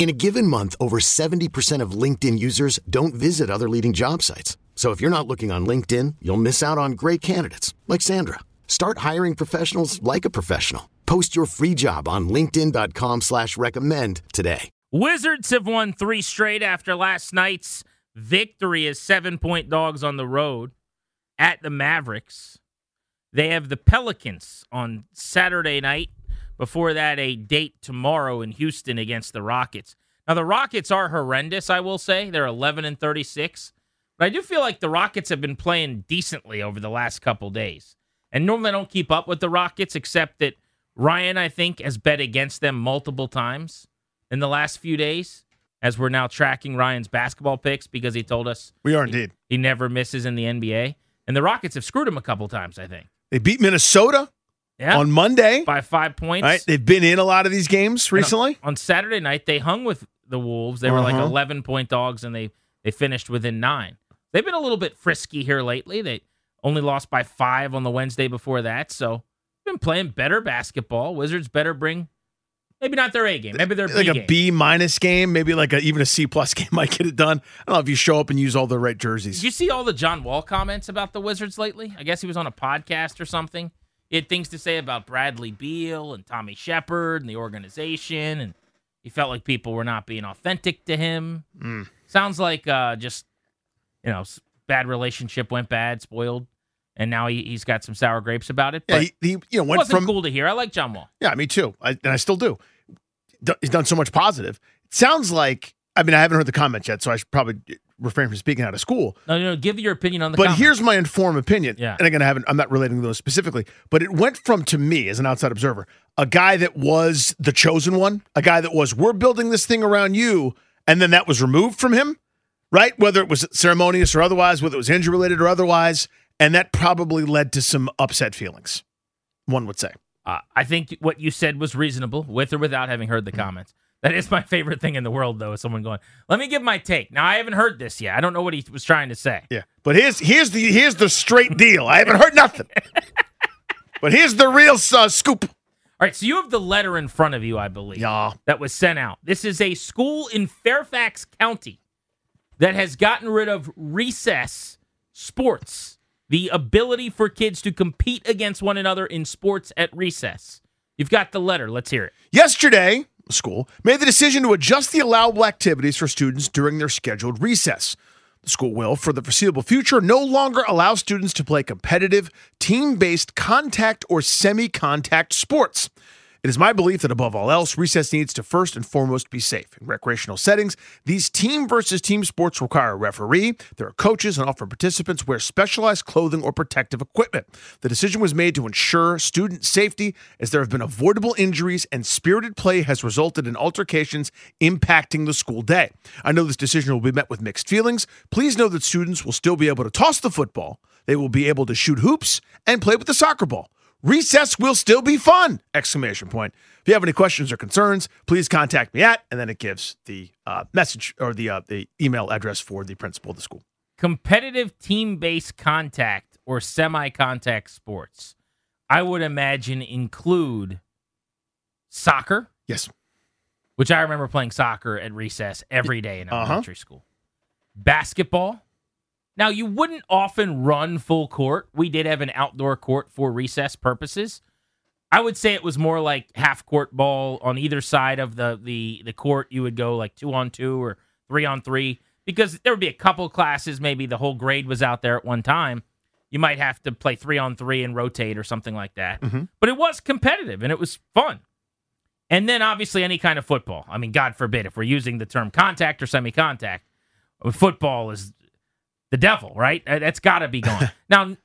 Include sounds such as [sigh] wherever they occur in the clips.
In a given month, over 70% of LinkedIn users don't visit other leading job sites. So if you're not looking on LinkedIn, you'll miss out on great candidates like Sandra. Start hiring professionals like a professional. Post your free job on LinkedIn.com slash recommend today. Wizards have won three straight after last night's victory as seven point dogs on the road at the Mavericks. They have the Pelicans on Saturday night. Before that, a date tomorrow in Houston against the Rockets. Now, the Rockets are horrendous, I will say. They're 11 and 36. But I do feel like the Rockets have been playing decently over the last couple days. And normally I don't keep up with the Rockets, except that Ryan, I think, has bet against them multiple times in the last few days, as we're now tracking Ryan's basketball picks because he told us We are indeed. he never misses in the NBA. And the Rockets have screwed him a couple times, I think. They beat Minnesota Yeah. on Monday. by five points. Right? They've been in a lot of these games recently. On Saturday night, they hung with the Wolves. They were like Uh-huh. 11 point dogs, and they, they finished within nine. They've been a little bit frisky here lately. They only lost by five on the Wednesday before that. So, been playing better basketball. Wizards better bring maybe not their A game, maybe their B like a game. B minus game, maybe like a, even a C plus [laughs] game might get it done. I don't know if you show up and use all the right jerseys. Did you see all the John Wall comments about the Wizards lately? I guess he was on a podcast or something. He had things to say about Bradley Beal and Tommy Sheppard and the organization, and he felt like people were not being authentic to him. Mm. Sounds like uh, just you know, bad relationship went bad, spoiled, and now he, he's got some sour grapes about it. yeah, he, he you know went wasn't from cool to hear. I like John Wall. yeah, me too, I, and I still do. He's done so much positive. It sounds like I mean I haven't heard the comments yet, so I should probably refrain from speaking out of school. No, no, no, give your opinion on the. But comments. here's my informed opinion. Yeah. And again, I haven't, I'm not relating to those specifically, but it went from to me as an outside observer, a guy that was the chosen one, a guy that was, we're building this thing around you. And then that was removed from him, right? Whether it was ceremonious or otherwise, whether it was injury related or otherwise. And that probably led to some upset feelings, one would say. Uh, I think what you said was reasonable, with or without having heard the comments. That is my favorite thing in the world, though, is someone going, "Let me give my take." Now I haven't heard this yet. I don't know what he was trying to say. Yeah. But here's, here's the, here's the straight deal. I haven't heard nothing. [laughs] but here's the real uh, scoop. All right, so you have the letter in front of you, I believe, Yeah. that was sent out. This is a school in Fairfax County that has gotten rid of recess sports, the ability for kids to compete against one another in sports at recess. You've got the letter. Let's hear it. Yesterday, school made the decision to adjust the allowable activities for students during their scheduled recess. The school will, for the foreseeable future, no longer allow students to play competitive, team based contact or semi contact sports. It is my belief that above all else, recess needs to first and foremost be safe. In recreational settings, these team versus team sports require a referee, there are coaches, and often participants wear specialized clothing or protective equipment. The decision was made to ensure student safety as there have been avoidable injuries and spirited play has resulted in altercations impacting the school day. I know this decision will be met with mixed feelings. Please know that students will still be able to toss the football, they will be able to shoot hoops, and play with the soccer ball. Recess will still be fun! Exclamation point. If you have any questions or concerns, please contact me at, and then it gives the uh, message or the uh, the email address for the principal of the school. competitive team based contact or semi contact sports, I would imagine include soccer, Yes. which I remember playing soccer at recess every day in Uh-huh. elementary school. Basketball. Now, you wouldn't often run full court. We did have an outdoor court for recess purposes. I would say it was more like half court ball on either side of the, the, the court. You would go like two on two or three on three because there would be a couple classes. Maybe the whole grade was out there at one time. You might have to play three on three and rotate or something like that. Mm-hmm. But it was competitive and it was fun. And then obviously any kind of football. I mean, God forbid if we're using the term contact or semi contact, football is the devil, right? That's got to be gone. [laughs] now,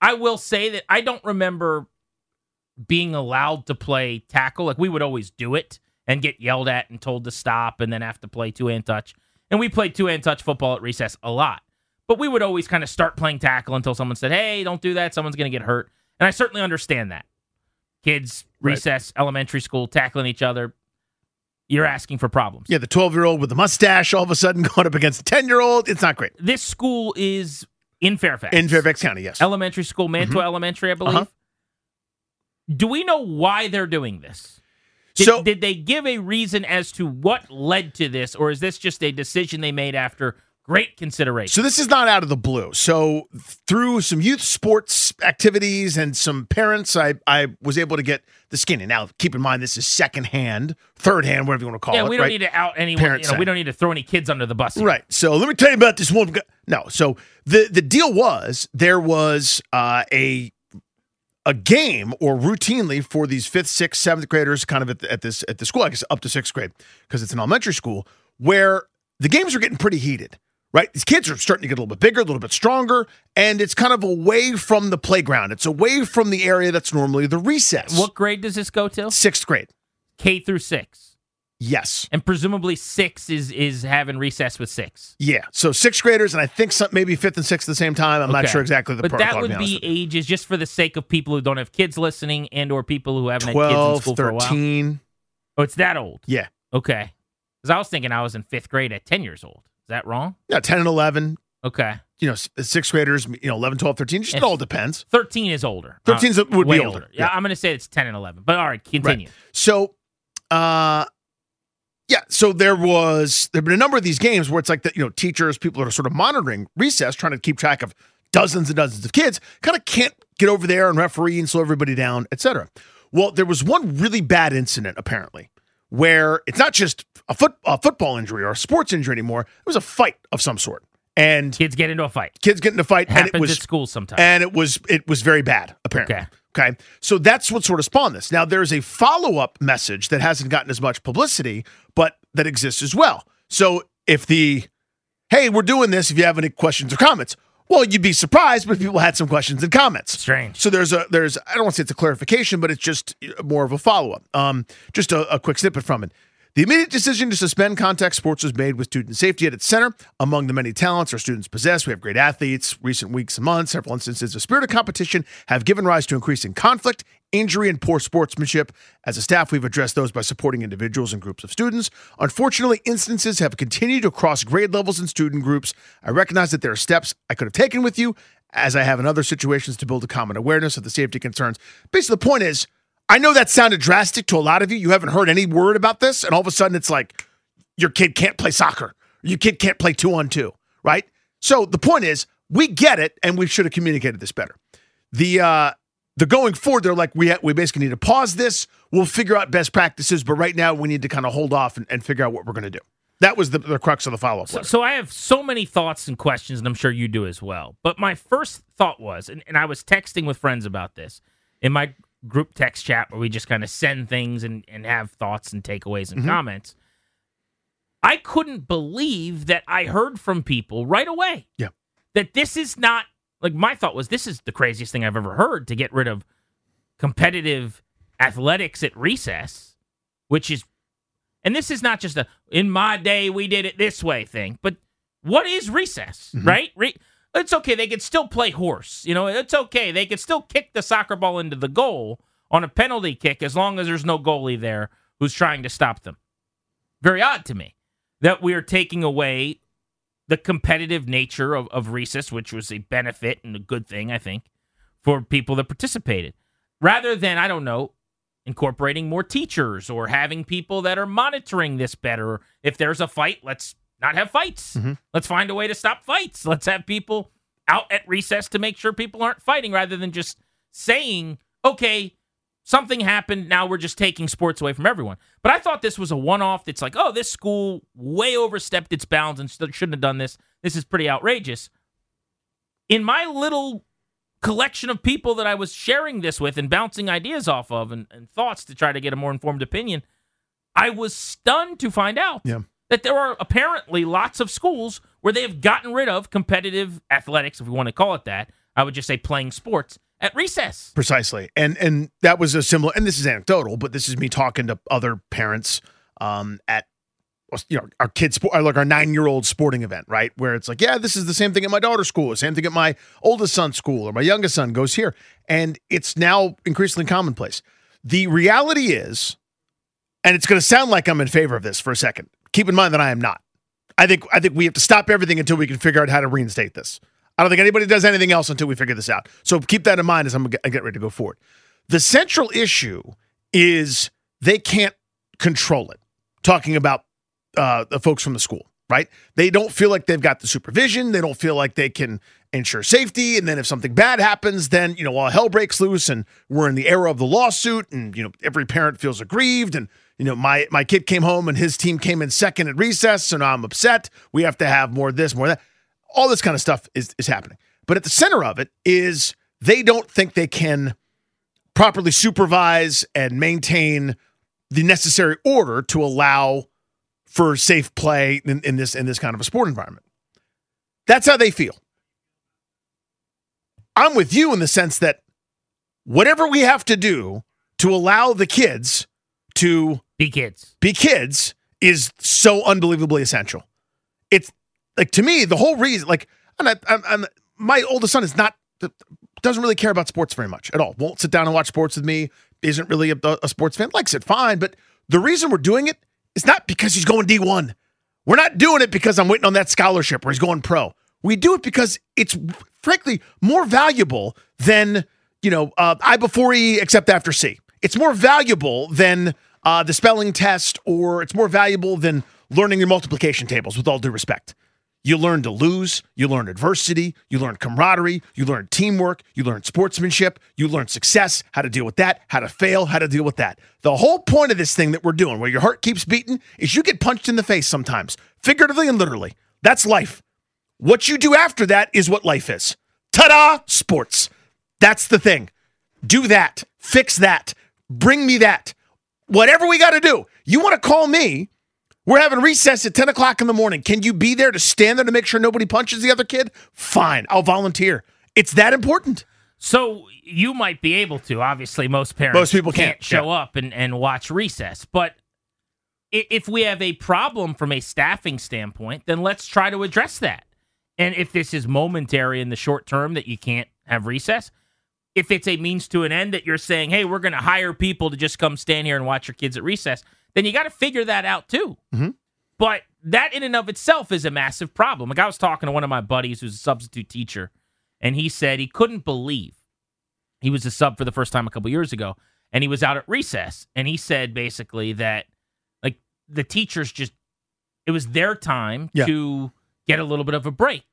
I will say that I don't remember being allowed to play tackle. Like we would always do it. and get yelled at and told to stop and then have to play two hand touch. And we played two hand touch football at recess a lot. But we would always kind of start playing tackle until someone said, hey, don't do that. Someone's going to get hurt. And I certainly understand that. Kids, Right. recess, elementary school, tackling each other, you're asking for problems. Yeah, the 12 year old with the mustache all of a sudden [laughs] going up against a 10 year old. It's not great. This school is in Fairfax. In Fairfax County, yes. Elementary school, Mantua Elementary, I believe. Uh-huh. Do we know why they're doing this? Did, so, did they give a reason as to what led to this, or is this just a decision they made after great consideration? so this is not out of the blue. So through some youth sports activities and some parents, I, I was able to get the skinny. Now, keep in mind, this is second hand, third hand, whatever you want to call yeah, it. Yeah, we don't right? need to out anyone. Parents You know, we don't need to throw any kids under the bus. here. Right. So let me tell you about this one. No. So the the deal was there was uh, a a game or routinely for these fifth, sixth, seventh graders, kind of at, the, at this at the school, I guess up to sixth grade, because it's an elementary school, where the games are getting pretty heated. Right, these kids are starting to get a little bit bigger, a little bit stronger, and it's kind of away from the playground. It's away from the area that's normally the recess. What grade does this go to? Sixth grade? K through six, Yes. and presumably six is is having recess with six. Yeah. So sixth graders, and I think some maybe fifth and sixth at the same time. I'm not sure exactly the but protocol. that would be be ages just for the sake of people who don't have kids listening and or people who haven't had kids in 12, school for a while. 13. Oh, it's that old. Yeah. Okay. Because I was thinking I was in fifth grade at 10 years old. Is that wrong? Yeah, 10 and 11. Okay. You know, sixth graders, you know, 11, 12, 13. Just it all depends. 13 is older. 13 Uh, would be way older. Yeah, Yeah. I'm going to say it's 10 and 11. But all right, continue. So, uh, yeah, so there was there have been a number of these games where it's like that, you know, teachers, people that are sort of monitoring recess, trying to keep track of dozens and dozens of kids, kind of can't get over there and referee and slow everybody down, et cetera. Well, there was one really bad incident apparently where it's not just a foot a football injury or a sports injury anymore. It was a fight of some sort, and Kids get into a fight. kids get into a fight, and Happens it was at school sometimes. and it was it was very bad apparently Okay. okay so that's what sort of spawned this now there's a follow-up message that hasn't gotten as much publicity but that exists as well so if the hey we're doing this if you have any questions or comments well you'd be surprised but people had some questions and comments Strange. so there's a there's I don't want to say it's a clarification, but it's just more of a follow up. Um, just a, a quick snippet from it. The immediate decision to suspend contact sports was made with student safety at its center. Among the many talents our students possess, we have great athletes. Recent weeks and months, several instances of spirit of competition have given rise to increasing conflict, injury, and poor sportsmanship. As a staff, we've addressed those by supporting individuals and groups of students. Unfortunately, instances have continued across grade levels and student groups. I recognize that there are steps I could have taken with you, as I have in other situations, to build a common awareness of the safety concerns. Basically, the point is, I know that sounded drastic to a lot of you. You haven't heard any word about this, and all of a sudden it's like your kid can't play soccer, your kid can't play two on two, right? So the point is, we get it, and we should have communicated this better. The uh, the going forward, they're like, we ha- we basically need to pause this. We'll figure out best practices, but right now we need to kind of hold off and, and figure out what we're going to do. That was the, the crux of the follow up. So, so I have so many thoughts and questions, and I'm sure you do as well. But my first thought was, and, and I was texting with friends about this in my group text chat where we just kind of send things and, and have thoughts and takeaways and mm-hmm. comments. I couldn't believe that I heard from people right away. Yeah. That this is not like my thought was this is the craziest thing I've ever heard to get rid of competitive athletics at recess, which is and this is not just a in my day we did it this way thing, but what is recess, mm-hmm. right? Re- it's okay. They could still play horse. You know, it's okay. They could still kick the soccer ball into the goal on a penalty kick as long as there's no goalie there who's trying to stop them. Very odd to me that we are taking away the competitive nature of, of recess, which was a benefit and a good thing, I think, for people that participated. Rather than, I don't know, incorporating more teachers or having people that are monitoring this better. If there's a fight, let's not have fights. Mm-hmm. Let's find a way to stop fights. Let's have people out at recess to make sure people aren't fighting rather than just saying, okay, something happened. Now we're just taking sports away from everyone. But I thought this was a one off that's like, oh, this school way overstepped its bounds and shouldn't have done this. This is pretty outrageous. In my little collection of people that I was sharing this with and bouncing ideas off of and, and thoughts to try to get a more informed opinion, I was stunned to find out Yeah. That there are apparently lots of schools where they have gotten rid of competitive athletics, if we want to call it that. I would just say playing sports at recess. Precisely. And and that was a similar and this is anecdotal, but this is me talking to other parents um, at you know our kids like our nine year old sporting event right where it's like yeah this is the same thing at my daughter's school same thing at my oldest son's school or my youngest son goes here and it's now increasingly commonplace the reality is and it's going to sound like i'm in favor of this for a second keep in mind that i am not i think i think we have to stop everything until we can figure out how to reinstate this i don't think anybody does anything else until we figure this out so keep that in mind as i'm get ready to go forward the central issue is they can't control it talking about uh, the folks from the school, right? They don't feel like they've got the supervision. They don't feel like they can ensure safety. And then if something bad happens, then, you know, all hell breaks loose and we're in the era of the lawsuit and, you know, every parent feels aggrieved. And, you know, my, my kid came home and his team came in second at recess. So now I'm upset. We have to have more this, more that. All this kind of stuff is, is happening. But at the center of it is they don't think they can properly supervise and maintain the necessary order to allow for safe play in, in, this in this kind of a sport environment. That's how they feel. I'm with you in the sense that whatever we have to do to allow the kids to be kids, be kids is so unbelievably essential. It's like to me the whole reason. Like, I'm, I'm, I'm, my oldest son is not doesn't really care about sports very much at all. Won't sit down and watch sports with me. Isn't really a, a sports fan. Likes it fine, but the reason we're doing it it's not because he's going D1. We're not doing it because I'm waiting on that scholarship or he's going pro. We do it because it's frankly more valuable than, you know, uh, I before E except after C. It's more valuable than uh, the spelling test or it's more valuable than learning your multiplication tables with all due respect. You learn to lose, you learn adversity, you learn camaraderie, you learn teamwork, you learn sportsmanship, you learn success, how to deal with that, how to fail, how to deal with that. The whole point of this thing that we're doing, where your heart keeps beating, is you get punched in the face sometimes, figuratively and literally. That's life. What you do after that is what life is. Ta da! Sports. That's the thing. Do that. Fix that. Bring me that. Whatever we got to do. You want to call me we're having recess at 10 o'clock in the morning. Can you be there to stand there to make sure nobody punches the other kid? Fine, I'll volunteer. It's that important. So you might be able to. Obviously, most parents most people can't, can't show yeah. up and, and watch recess. But if we have a problem from a staffing standpoint, then let's try to address that. And if this is momentary in the short term that you can't have recess, if it's a means to an end that you're saying, hey, we're going to hire people to just come stand here and watch your kids at recess – then you got to figure that out too. Mm-hmm. But that in and of itself is a massive problem. Like I was talking to one of my buddies who's a substitute teacher, and he said he couldn't believe he was a sub for the first time a couple years ago, and he was out at recess, and he said basically that like the teachers just it was their time yeah. to get a little bit of a break,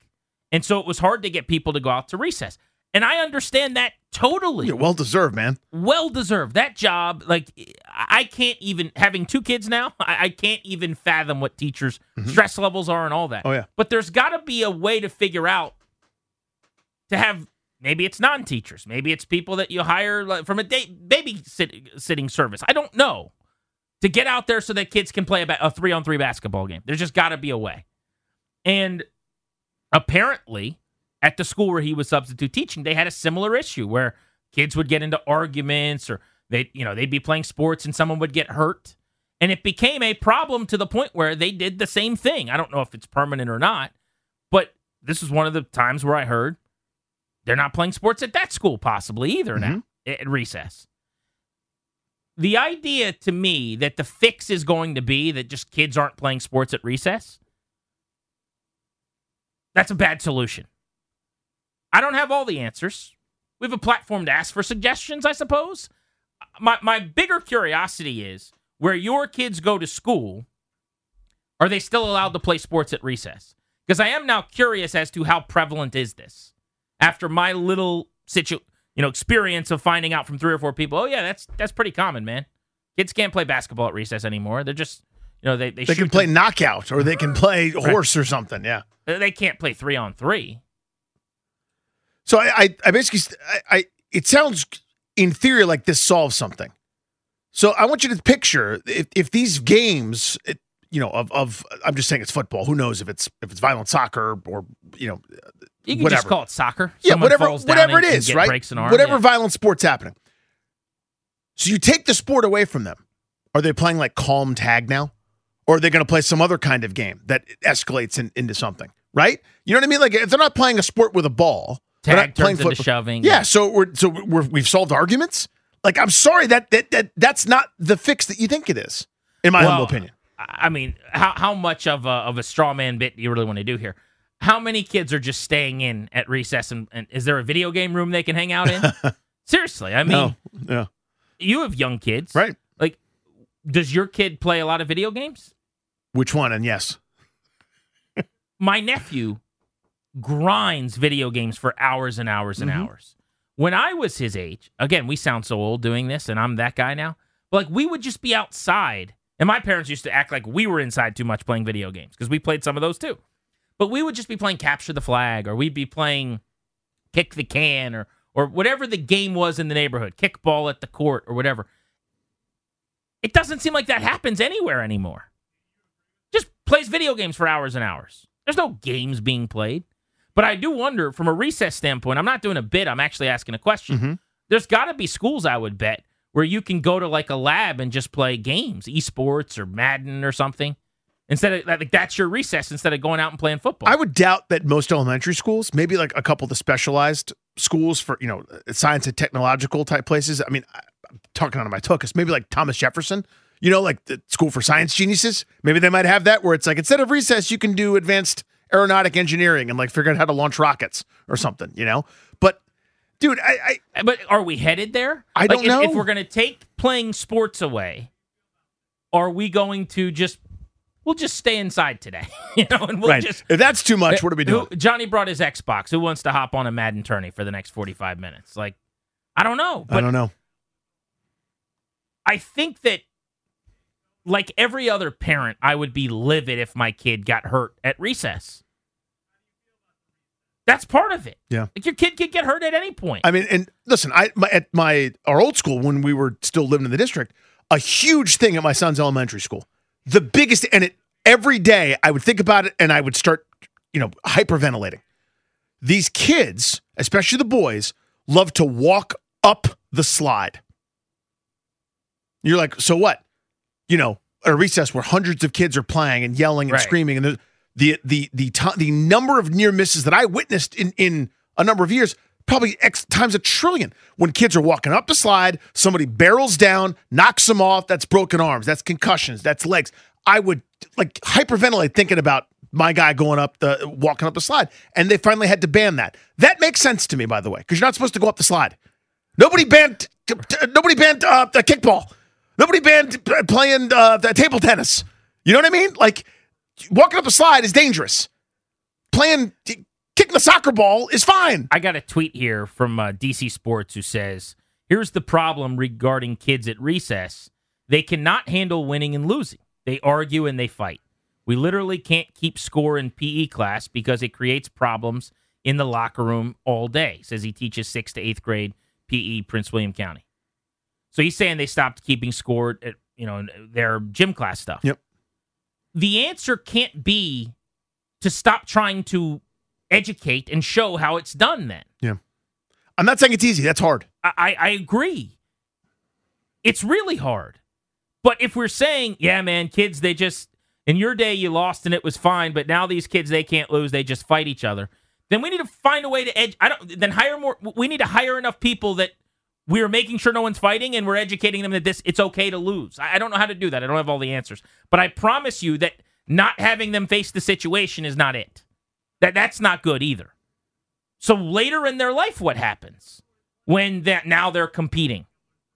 and so it was hard to get people to go out to recess. And I understand that totally. Yeah, well deserved, man. Well deserved. That job, like, I can't even, having two kids now, [laughs] I, I can't even fathom what teachers' mm-hmm. stress levels are and all that. Oh, yeah. But there's got to be a way to figure out to have maybe it's non teachers, maybe it's people that you hire from a day, babysitting service. I don't know. To get out there so that kids can play a, a three on three basketball game. There's just got to be a way. And apparently, at the school where he was substitute teaching, they had a similar issue where kids would get into arguments or they, you know, they'd be playing sports and someone would get hurt. And it became a problem to the point where they did the same thing. I don't know if it's permanent or not, but this is one of the times where I heard they're not playing sports at that school, possibly either mm-hmm. now at recess. The idea to me that the fix is going to be that just kids aren't playing sports at recess, that's a bad solution. I don't have all the answers. We have a platform to ask for suggestions, I suppose. My my bigger curiosity is where your kids go to school, are they still allowed to play sports at recess? Because I am now curious as to how prevalent is this. After my little situ you know, experience of finding out from three or four people, oh yeah, that's that's pretty common, man. Kids can't play basketball at recess anymore. They're just you know, they they, they can play them. knockout or they can play horse right. or something. Yeah, they can't play three on three. So I, I, I basically, I, I, it sounds in theory like this solves something. So I want you to picture if, if these games, it, you know, of, of, I'm just saying it's football. Who knows if it's if it's violent soccer or you know, you can whatever. just call it soccer. Yeah, Someone whatever, whatever and, it is, right? Arm, whatever yeah. violent sport's happening. So you take the sport away from them. Are they playing like calm tag now? or are they going to play some other kind of game that escalates in, into something? Right? You know what I mean? Like if they're not playing a sport with a ball, Tag turns into shoving. Yeah, so we're so we're, we've solved arguments. Like I'm sorry that that that that's not the fix that you think it is, in my Well, humble opinion. I mean, how how much of a of a straw man bit do you really want to do here? How many kids are just staying in at recess and, and is there a video game room they can hang out in? [laughs] Seriously, I mean, yeah, you have young kids, right. Like, does your kid play a lot of video games? Which one? And yes, My nephew grinds video games for hours and hours and Mhm. hours. When I was his age, again, we sound so old doing this, and I'm that guy now. But like, we would just be outside, and my parents used to act like we were inside too much playing video games because we played some of those too. But we would just be playing capture the flag, or we'd be playing kick the can, or or whatever the game was in the neighborhood, kickball at the court, or whatever. It doesn't seem like that happens anywhere anymore. Just plays video games for hours and hours. There's no games being played. But I do wonder, from a recess standpoint, I'm not doing a bit, I'm actually asking a question. Mhm. There's got to be schools, I would bet, where you can go to like a lab and just play games, esports or Madden or something. Instead of like that's your recess instead of going out and playing football. I would doubt that most elementary schools, maybe like a couple of the specialized schools for you know science and technological type places. I mean, I'm talking out of my tuchus. Maybe like Thomas Jefferson. You know, like the school for science geniuses. Maybe they might have that where it's like instead of recess, you can do advanced aeronautic engineering and like figuring out how to launch rockets or something. You know, but dude, I, I But are we headed there? I Like, don't if, know. If we're going to take playing sports away, are we going to just we'll just stay inside today, [laughs] you know, and we'll right. just if that's too much, uh, what are we doing? Who- Johnny brought his Xbox. Who wants to hop on a Madden tourney for the next 45 minutes? Like I don't know, I don't know. I think that like every other parent, I would be livid if my kid got hurt at recess. That's part of it. Yeah. Like your kid could get hurt at any point. I mean, and listen, I my, at my our old school when we were still living in the district, a huge thing at my son's elementary school, the biggest, and it every day I would think about it and I would start, you know, hyperventilating. These kids, especially the boys, love to walk up the slide. You're like, so what? You know, at a recess where hundreds of kids are playing and yelling and Right. screaming, and the the the the ti- the number of near misses that I witnessed in in a number of years, probably X times a trillion. When kids are walking up the slide, somebody barrels down, knocks them off. That's broken arms. That's concussions. That's legs. I would like hyperventilate thinking about my guy going up the walking up the slide, and they finally had to ban that. That makes sense to me, by the way, because you're not supposed to go up the slide. Nobody banned. Nobody banned uh, the kickball. Nobody banned playing uh, table tennis. You know what I mean? Like walking up a slide is dangerous. Playing kicking the soccer ball is fine. I got a tweet here from uh, DC Sports who says, "Here's the problem regarding kids at recess. They cannot handle winning and losing. They argue and they fight. We literally can't keep score in PE class because it creates problems in the locker room all day." Says he teaches sixth to eighth grade PE, Prince William County. So he's saying they stopped keeping score at you know their gym class stuff. Yep. The answer can't be to stop trying to educate and show how it's done. Then Yeah. I'm not saying it's easy. That's hard. I, I I agree. It's really hard. But if we're saying, yeah, man, kids, they just in your day you lost and it was fine, but now these kids they can't lose, they just fight each other. Then we need to find a way to edge. I don't. Then hire more. We need to hire enough people that we're making sure no one's fighting and we're educating them that this it's okay to lose. I, I don't know how to do that. I don't have all the answers, but I promise you that not having them face the situation is not it. That that's not good either. So later in their life, what happens when that now they're competing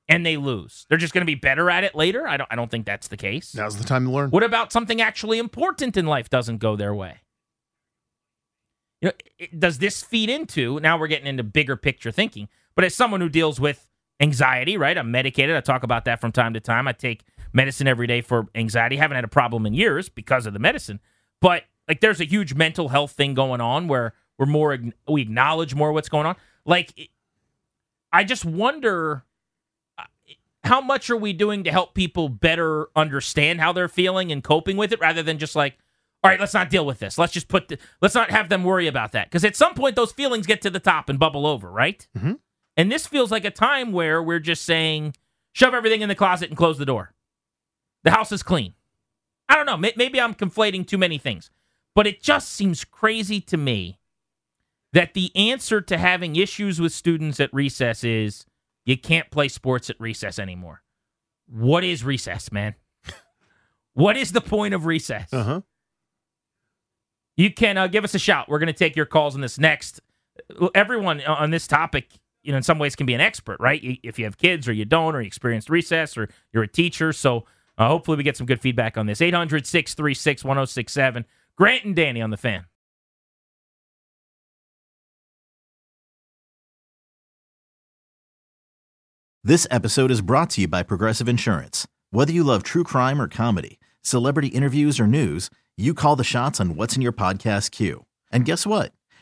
and they lose? They're just going to be better at it later. I don't. I don't think that's the case. Now's the time to learn. What about something actually important in life doesn't go their way? You know, it, does this feed into now we're getting into bigger picture thinking? But as someone who deals with anxiety, right? I'm medicated. I talk about that from time to time. I take medicine every day for anxiety. Haven't had a problem in years because of the medicine, but like there's a huge mental health thing going on where we're more we acknowledge more what's going on. Like I just wonder uh, how much are we doing to help people better understand how they're feeling and coping with it rather than just like all right let's not deal with this let's just put the, let's not have them worry about that because at some point those feelings get to the top and bubble over right Mhm. And this feels like a time where we're just saying shove everything in the closet and close the door the house is clean I don't know. Maybe I'm conflating too many things, but it just seems crazy to me that the answer to having issues with students at recess is you can't play sports at recess anymore. What is recess, man? [laughs] what is the point of recess? Uh huh. You can uh, give us a shout. We're going to take your calls on this next. Everyone on this topic, you know, in some ways can be an expert, right? If you have kids or you don't, or you experienced recess or you're a teacher. So uh, hopefully we get some good feedback on this. 800 636 1067. Grant and Danny on the fan. This episode is brought to you by Progressive Insurance. Whether you love true crime or comedy, celebrity interviews or news, you call the shots on what's in your podcast queue. And guess what?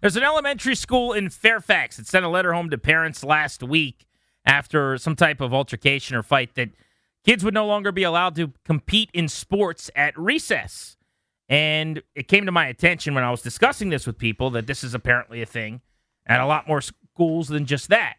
There's an elementary school in Fairfax that sent a letter home to parents last week after some type of altercation or fight that kids would no longer be allowed to compete in sports at recess. And it came to my attention when I was discussing this with people that this is apparently a thing at a lot more schools than just that.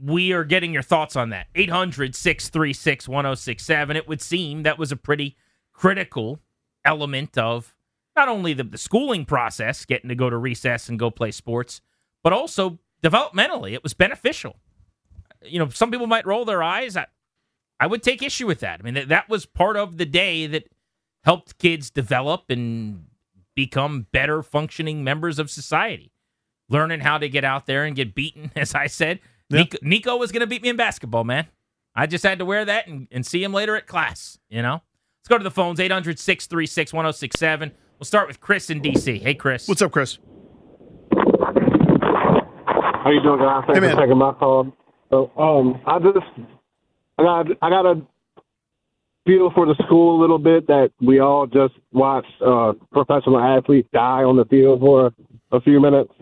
We are getting your thoughts on that. 800 636 1067. It would seem that was a pretty critical element of not only the, the schooling process, getting to go to recess and go play sports, but also developmentally, it was beneficial. You know, some people might roll their eyes. I, I would take issue with that. I mean, that, that was part of the day that helped kids develop and become better functioning members of society. Learning how to get out there and get beaten, [laughs] as I said. Nico, Nico was going to beat me in basketball, man. I just had to wear that and, and see him later at class, you know? Let's go to the phones 800 636 1067. We'll start with Chris in DC. Hey, Chris. What's up, Chris? How you doing, guys? Thanks hey, for taking my call. So, um, I just, I got, I got a feel for the school a little bit that we all just watched uh, professional athletes die on the field for a few minutes.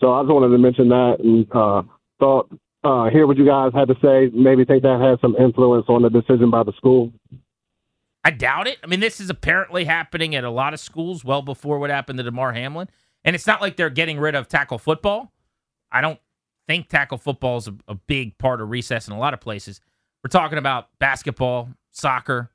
So I just wanted to mention that and uh, thought uh, hear what you guys had to say. Maybe think that had some influence on the decision by the school. I doubt it. I mean, this is apparently happening at a lot of schools well before what happened to Damar Hamlin. And it's not like they're getting rid of tackle football. I don't think tackle football is a, a big part of recess in a lot of places. We're talking about basketball, soccer,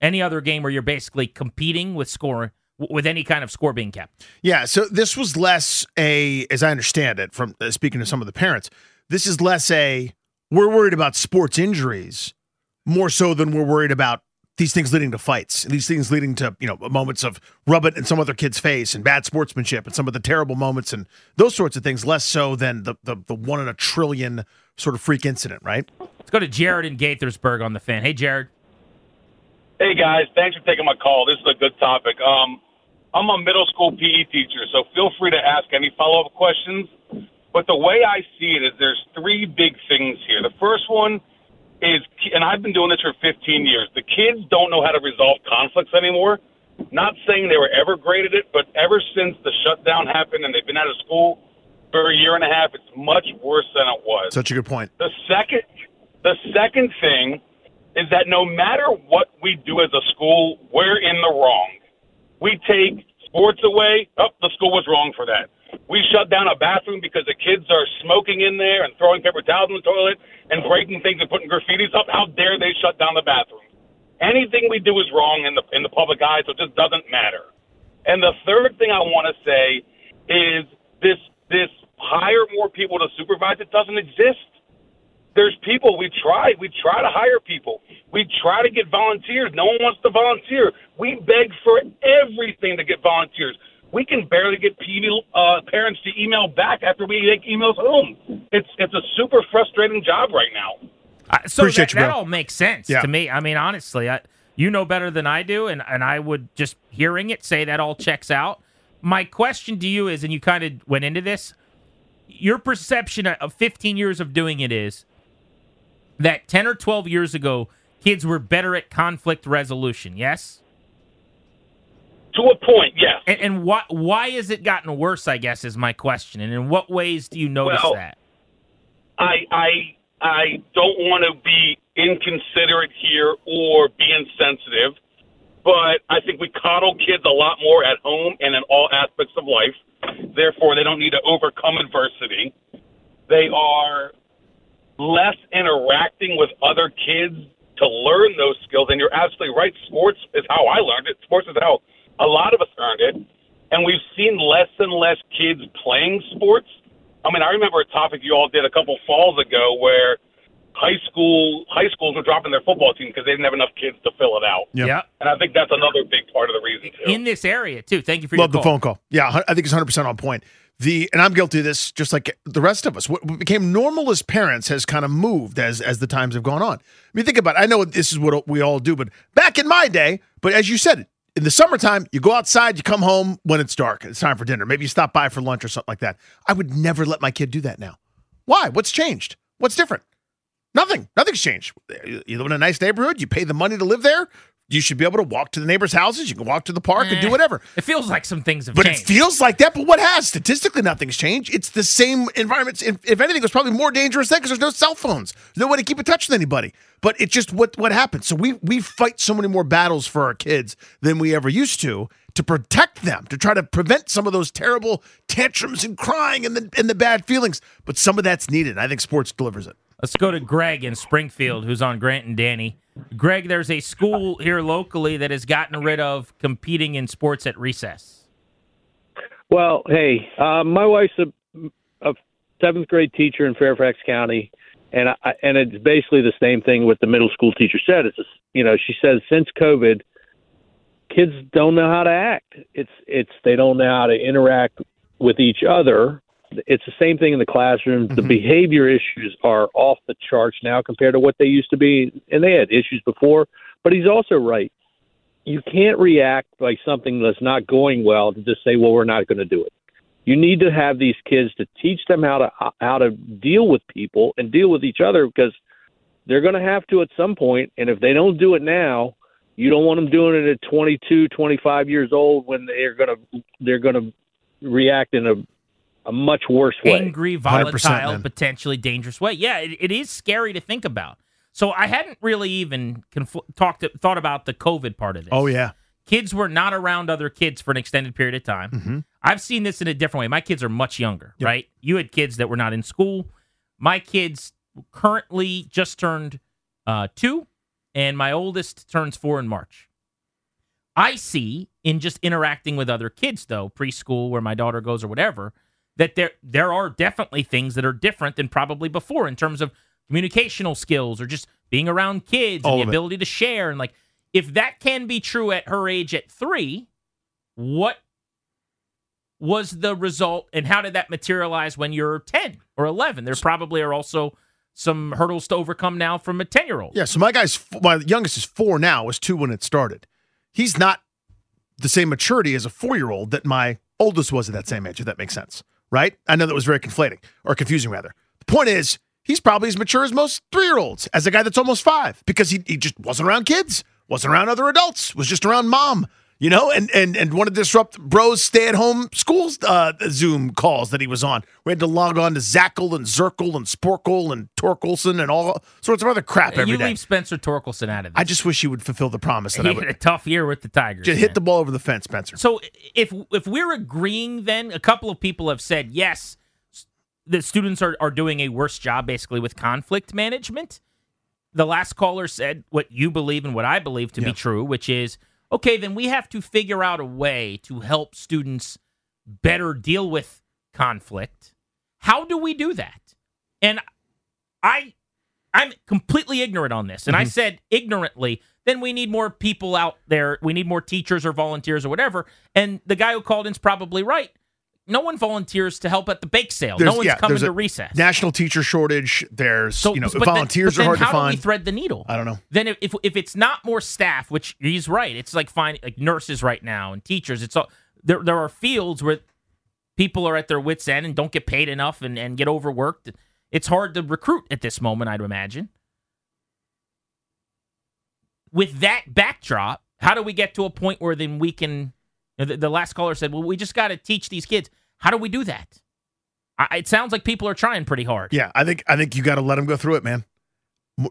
any other game where you're basically competing with scoring with any kind of score being kept. Yeah, so this was less a, as I understand it, from uh, speaking to some of the parents, this is less a we're worried about sports injuries more so than we're worried about these things leading to fights, these things leading to you know moments of rub it in some other kid's face and bad sportsmanship and some of the terrible moments and those sorts of things, less so than the the, the one in a trillion sort of freak incident, right? Let's go to Jared in Gaithersburg on the fan. Hey, Jared. Hey guys, thanks for taking my call. This is a good topic. Um, I'm a middle school PE teacher, so feel free to ask any follow up questions. But the way I see it is there's three big things here. The first one is, and I've been doing this for 15 years, the kids don't know how to resolve conflicts anymore. Not saying they were ever great at it, but ever since the shutdown happened and they've been out of school for a year and a half, it's much worse than it was. Such a good point. The second, the second thing is that no matter what we do as a school, we're in the wrong. We take sports away. Oh, the school was wrong for that. We shut down a bathroom because the kids are smoking in there and throwing paper towels in the toilet and breaking things and putting graffitis up. How dare they shut down the bathroom? Anything we do is wrong in the in the public eye, so it just doesn't matter. And the third thing I want to say is this this hire more people to supervise it doesn't exist. There's people we try. We try to hire people. We try to get volunteers. No one wants to volunteer. We beg for everything to get volunteers. We can barely get people, uh, parents to email back after we make emails home. It's it's a super frustrating job right now. Uh, so Appreciate that, you, bro. that all makes sense Yeah. to me. I mean, honestly, I, you know better than I do, and, and I would just hearing it say that all checks out. My question to you is, and you kind of went into this, your perception of 15 years of doing it is that 10 or 12 years ago, kids were better at conflict resolution. Yes. To a point, yes. And, and why why has it gotten worse? I guess is my question. And in what ways do you notice Well, that? I I I don't want to be inconsiderate here or be insensitive, but I think we coddle kids a lot more at home and in all aspects of life. Therefore, they don't need to overcome adversity. They are less interacting with other kids to learn those skills. And you're absolutely right. Sports is how I learned it. Sports is how a lot of us earned it. And we've seen less and less kids playing sports. I mean, I remember a topic you all did a couple falls ago where high school high schools were dropping their football team because they didn't have enough kids to fill it out. Yep. Yeah. And I think that's another big part of the reason too. In this area too. Thank you for Love your the phone call. Yeah, I think it's 100% on point. The and I'm guilty of this just like the rest of us. What what became normal as parents has kind of moved as as the times have gone on. I mean, think about it. I know this is what we all do, but back in my day, but as you said, in the summertime, you go outside, you come home when it's dark. It's time for dinner. Maybe you stop by for lunch or something like that. I would never let my kid do that now. Why? What's changed? What's different? Nothing. Nothing's changed. You live in a nice neighborhood. You pay the money to live there. You should be able to walk to the neighbors' houses. You can walk to the park and do Eh, whatever. It feels like some things have But changed. it feels like that. But what has? Statistically, nothing's changed. It's the same environment. If, if anything, it was probably more dangerous then because there's no cell phones. There's no way to keep in touch with anybody. But it's just what what happens. So we we fight so many more battles for our kids than we ever used to to protect them, to try to prevent some of those terrible tantrums and crying and the and the bad feelings. But some of that's needed. I think sports delivers it. Let's go to Greg in Springfield, who's on Grant and Danny. Greg, there's a school here locally that has gotten rid of competing in sports at recess. Well, hey, uh, my wife's a, a seventh grade teacher in Fairfax County, and I, and it's basically the same thing what the middle school teacher said. It's you know, she says since COVID, kids don't know how to act. It's it's they don't know how to interact with each other. It's the same thing in the classroom. The mm-hmm. behavior issues are off the charts now compared to what they used to be, and they had issues before. But he's also right you can't react by something that's not going well to just say, "Well, we're not going to do it." You need to have these kids to teach them how to how to deal with people and deal with each other because they're going to have to at some point. And if they don't do it now, you don't want them doing it at 22, 25 years old when they're going to they're going to react in a a much worse way. Angry, volatile, potentially dangerous way. Yeah, it, it is scary to think about. So I hadn't really even confl- talked thought about the COVID part of this. Oh yeah. kids were not around other kids for an extended period of time. Mm-hmm. I've seen this in a different way. My kids are much younger, right? You had kids that were not in school. My kids currently just turned uh, two, and my oldest turns four in March. I see in just interacting with other kids, though, preschool where my daughter goes or whatever, that there there are definitely things that are different than probably before in terms of communicational skills or just being around kids All and the it. ability to share. And like, if that can be true at her age at three, what was the result and how did that materialize when you're 10 or 11 there probably are also some hurdles to overcome now from a 10 year old. Yeah, so my guy's my youngest is four now, was two when it started. He's not the same maturity as a four year old that my oldest was at that same age, if that makes sense. Right? I know that was very conflating or confusing rather. The point is, he's probably as mature as most three year olds, as a guy that's almost five, because he, he just wasn't around kids, wasn't around other adults, was just around mom, you know, and and and want to disrupt bro's stay at home schools uh, Zoom calls that he was on. We had to log on to Zackle and Zirkle and Sporkle and Torkelson and all sorts of other crap every you day. leave Spencer Torkelson out of this. I just wish he would fulfill the promise that [laughs] he I would had a tough year with the Tigers. just man. hit the ball over the fence, Spencer. So if if we're agreeing, then a couple of people have said yes, the students are, are doing a worse job basically with conflict management. The last caller said what you believe and what I believe to be true, which is okay. Then we have to figure out a way to help students better deal with conflict. How do we do that? And I I'm completely ignorant on this. And I mm-hmm. said ignorantly, then we need more people out there. We need more teachers or volunteers or whatever. And the guy who called in's probably right. No one volunteers to help at the bake sale. no one's yeah, coming there's to recess. National teacher shortage. There's So you know volunteers then are hard how to do find. we thread the needle? I don't know. Then if, if if it's not more staff, which he's right, it's like finding like nurses right now and teachers. It's all there. There are fields where people are at their wits end and don't get paid enough and, and get overworked. It's hard to recruit at this moment, I'd imagine. With that backdrop, how do we get to a point where then we can? You The, the last caller said, "Well, we just got to teach these kids." How do we do that? I, it sounds like people are trying pretty hard. Yeah, I think I think you got to let them go through it, man.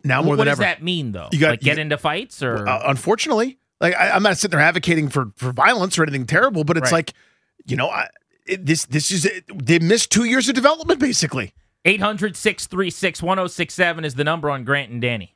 Now more what than does that mean, though? You got- like get got- into fights or Uh, unfortunately, like I, I'm not sitting there advocating for for violence or anything terrible, but it's Right. like, you know, I, it, this this is they missed two years of development basically. 800 636 1067 is the number on Grant and Danny.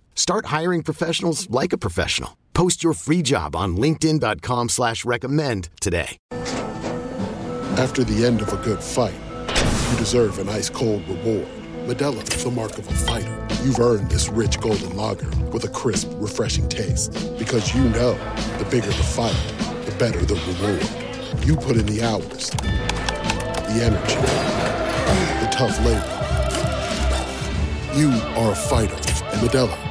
Start hiring professionals like a professional. Post your free job on linkedin.com slash recommend today. After the end of a good fight, you deserve an ice cold reward. Modelo is the mark of a fighter. You've earned this rich golden lager with a crisp, refreshing taste. Because you know the bigger the fight, the better the reward. You put in the hours, the energy, the tough labor. You are a fighter, and Modelo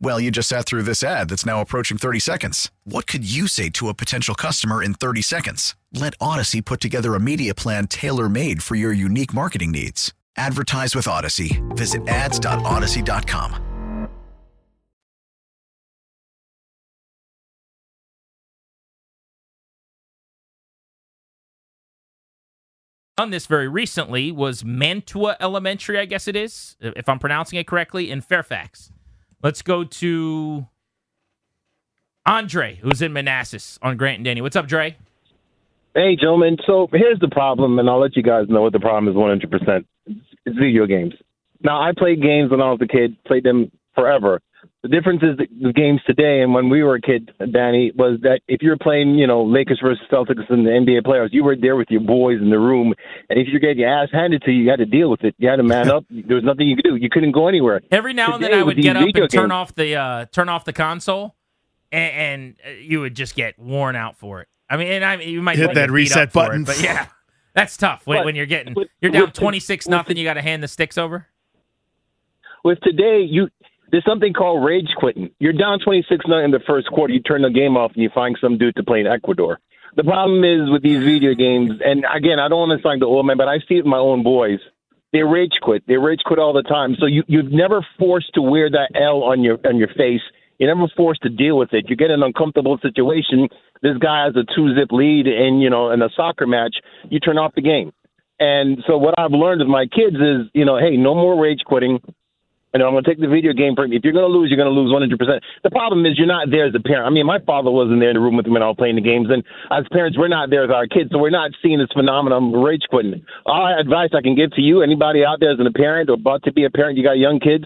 Well, you just sat through this ad that's now approaching 30 seconds. What could you say to a potential customer in 30 seconds? Let Audacy put together a media plan tailor made for your unique marketing needs. Advertise with Audacy. Visit ads.audacy.com. On this very recently was Mantua Elementary, I guess it is, if I'm pronouncing it correctly, in Fairfax. Let's go to Andre, who's in Manassas on Grant and Danny. What's up, Dre? Hey, gentlemen. So here's the problem, and I'll let you guys know what the problem is 100%. It's video games. Now, I played games when I was a kid, played them forever. The difference is the, the games today and when we were a kid, Danny, was that if you were playing, you know, Lakers versus Celtics and the NBA players, you were there with your boys in the room. And if you get your ass handed to you, you had to deal with it. You had to man [laughs] up. There was nothing you could do. You couldn't go anywhere. Every now and then I would get up video and turn off the uh, turn off the console, and, and uh, you would just get worn out for it. I mean, and I you might Hit that reset up for it, button. but yeah, [laughs] that's tough when, when you're getting with- you're down twenty six nothing. You got to hand the sticks over. with today, you there's something called rage quitting. You're down 26 nothing in the first quarter. You turn the game off and you find some dude to play in Ecuador. The problem is with these video games, and again, I don't want to sound the old man, but I see it with my own boys. They rage quit. They rage quit all the time. So you you're never forced to wear that L on your on your face You're never forced to deal with it. You get an uncomfortable situation. This guy has a two zip lead, and you know, in a soccer match, you turn off the game. And so what I've learned with my kids is, you know, hey, no more rage quitting. And I'm going to take the video game from you. If you're going to lose, you're going to lose 100%. The problem is you're not there as a parent. I mean, my father wasn't there in the room with me when I was playing the games. And as parents, we're not there with our kids. So we're not seeing this phenomenon of rage quitting. All advice I can give to you, anybody out there as a parent or about to be a parent, you got young kids,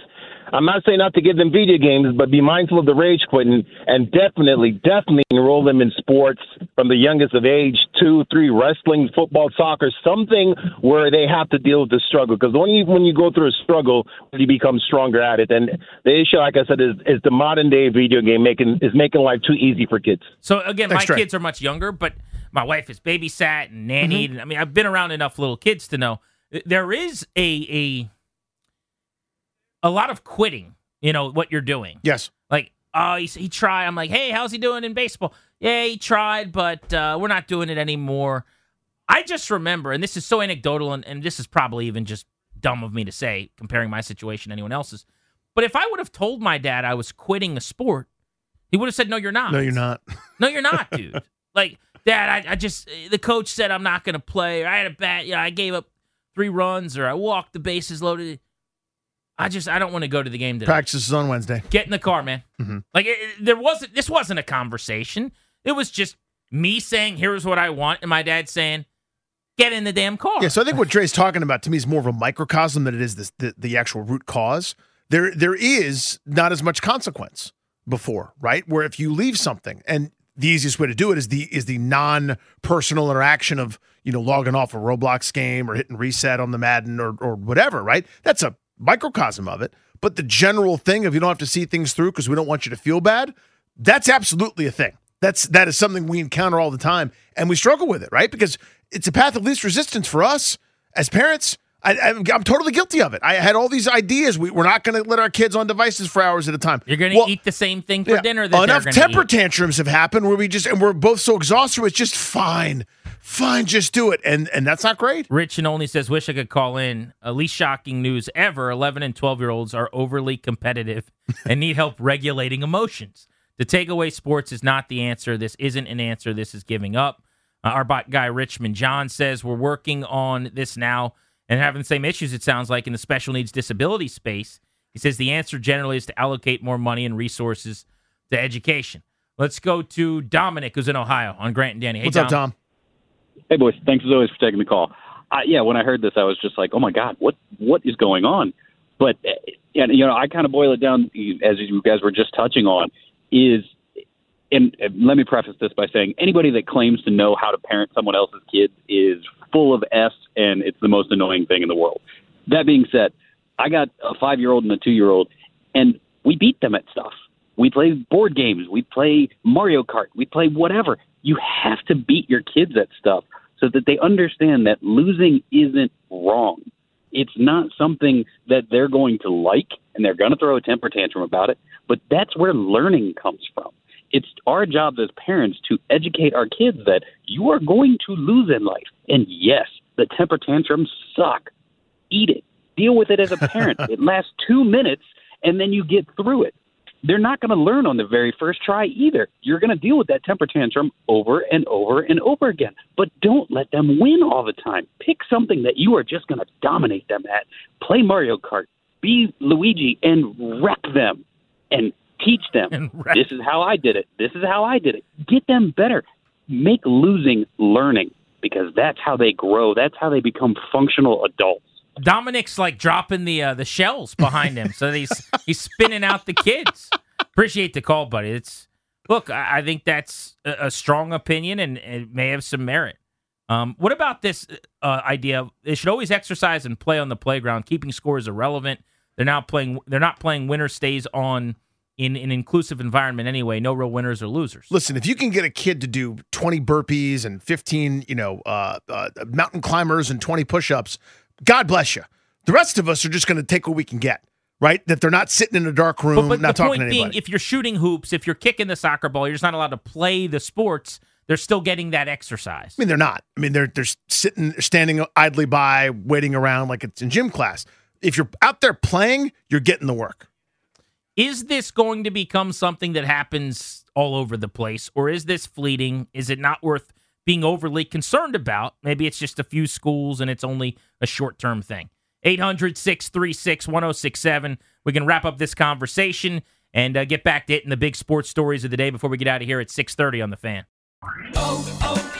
I'm not saying not to give them video games, but be mindful of the rage quitting and definitely, definitely enroll them in sports from the youngest of age, two, three, wrestling, football, soccer, something where they have to deal with the struggle. Because only when you go through a struggle, you become stronger at it. And the issue, like I said, is, is the modern day video game making is making life too easy for kids. So again, Thanks, my Trey. kids are much younger, but my wife is babysat and nannied. Mm-hmm. And, I mean, I've been around enough little kids to know there is a a a lot of quitting. You know what you're doing. Yes. Like, oh, he, he tried. I'm like, hey, how's he doing in baseball? Yeah, he tried, but uh, we're not doing it anymore. I just remember, and this is so anecdotal, and, and this is probably even just dumb of me to say, comparing my situation to anyone else's. But if I would have told my dad I was quitting a sport, he would have said, "No, you're not. No, you're not. [laughs] No, you're not, dude. like, Dad, I, I just the coach said I'm not going to play, or I had a bat, you know, I gave up three runs, or I walked the bases loaded. I just I don't want to go to the game today. Practice is on Wednesday. Get in the car, man. Mhm. Like it, it- there wasn't this wasn't a conversation. It was just me saying, "Here's what I want," and my dad saying, "Get in the damn car." Yeah, so I think what Dre's talking about to me is more of a microcosm than it is this, the the actual root cause. There there is not as much consequence before, right? Where if you leave something, and the easiest way to do it is the is the non personal interaction of you know logging off a Roblox game or hitting reset on the Madden or or whatever, right? That's a microcosm of it. But the general thing of you don't have to see things through because we don't want you to feel bad, that's absolutely a thing. That's that is something we encounter all the time, and we struggle with it, right? Because it's a path of least resistance for us as parents. I, I'm, I'm totally guilty of it. I had all these ideas. We, we're not going to let our kids on devices for hours at a time. You're going to eat the same thing for Yeah, dinner that enough temper eat. tantrums have happened where we just and we're both so exhausted. It's just fine, fine, just do it, and and that's not great. Rich and only says, "Wish I could call in." Uh, least shocking news ever: eleven and twelve year olds are overly competitive [laughs] and need help regulating emotions. To take away sports is not the answer. This isn't an answer. This is giving up. Uh, our bot guy Richmond John says we're working on this now and having the same issues. It sounds like in the special needs disability space. He says the answer generally is to allocate more money and resources to education. Let's go to Dominic, who's in Ohio, on Grant and Danny. Hey, What's up, Dom? Hey, boys. Thanks as always for taking the call. Uh, yeah, when I heard this, I was just like, "Oh my God, what what is going on?" But uh, and you know, I kind of boil it down as you guys were just touching on is, and let me preface this by saying anybody that claims to know how to parent someone else's kids is full of s, and it's the most annoying thing in the world. That being said, I got a five year old and a two year old, and we beat them at stuff. We play board games. We play Mario Kart. We play whatever. You have to beat your kids at stuff so that they understand that losing isn't wrong. It's not something that they're going to like and they're going to throw a temper tantrum about it, but that's where learning comes from. It's our job as parents to educate our kids that you are going to lose in life. And yes, the temper tantrums suck. Eat it. Deal with it as a parent. [laughs] it lasts two minutes and then you get through it they're not going to learn on the very first try either. You're going to deal with that temper tantrum over and over and over again. But don't let them win all the time. Pick something that you are just going to dominate them at. Play Mario Kart. Be Luigi and wreck them and teach them. [laughs] This is how I did it. This is how I did it. Get them better. Make losing learning because that's how they grow. That's how they become functional adults. Dominic's like dropping the uh, the shells behind him, so he's [laughs] he's spinning out the kids. Appreciate the call, buddy. It's look, I, I think that's a, a strong opinion and it may have some merit. Um, what about this uh, idea? Of, they should always exercise and play on the playground. Keeping score is irrelevant. They're now playing. They're not playing. Winner stays on in an inclusive environment anyway. No real winners or losers. Listen, if you can get a kid to do 20 burpees and 15, you know, uh, uh, mountain climbers and 20 push-ups, God bless you. The rest of us are just going to take what we can get, right? That they're not sitting in a dark room, But, but not talking to being, anybody. if you're shooting hoops, if you're kicking the soccer ball, you're just not allowed to play the sports. They're still getting that exercise. I mean, they're not. I mean, they're they're sitting, standing idly by, waiting around like it's in gym class. If you're out there playing, you're getting the work. Is this going to become something that happens all over the place, or is this fleeting? Is it not worth being overly concerned about? Maybe it's just a few schools and it's only a short term thing. 800 636 1067. We can wrap up this conversation and uh, get back to it in the big sports stories of the day before we get out of here at 630 on the fan. Oh, oh.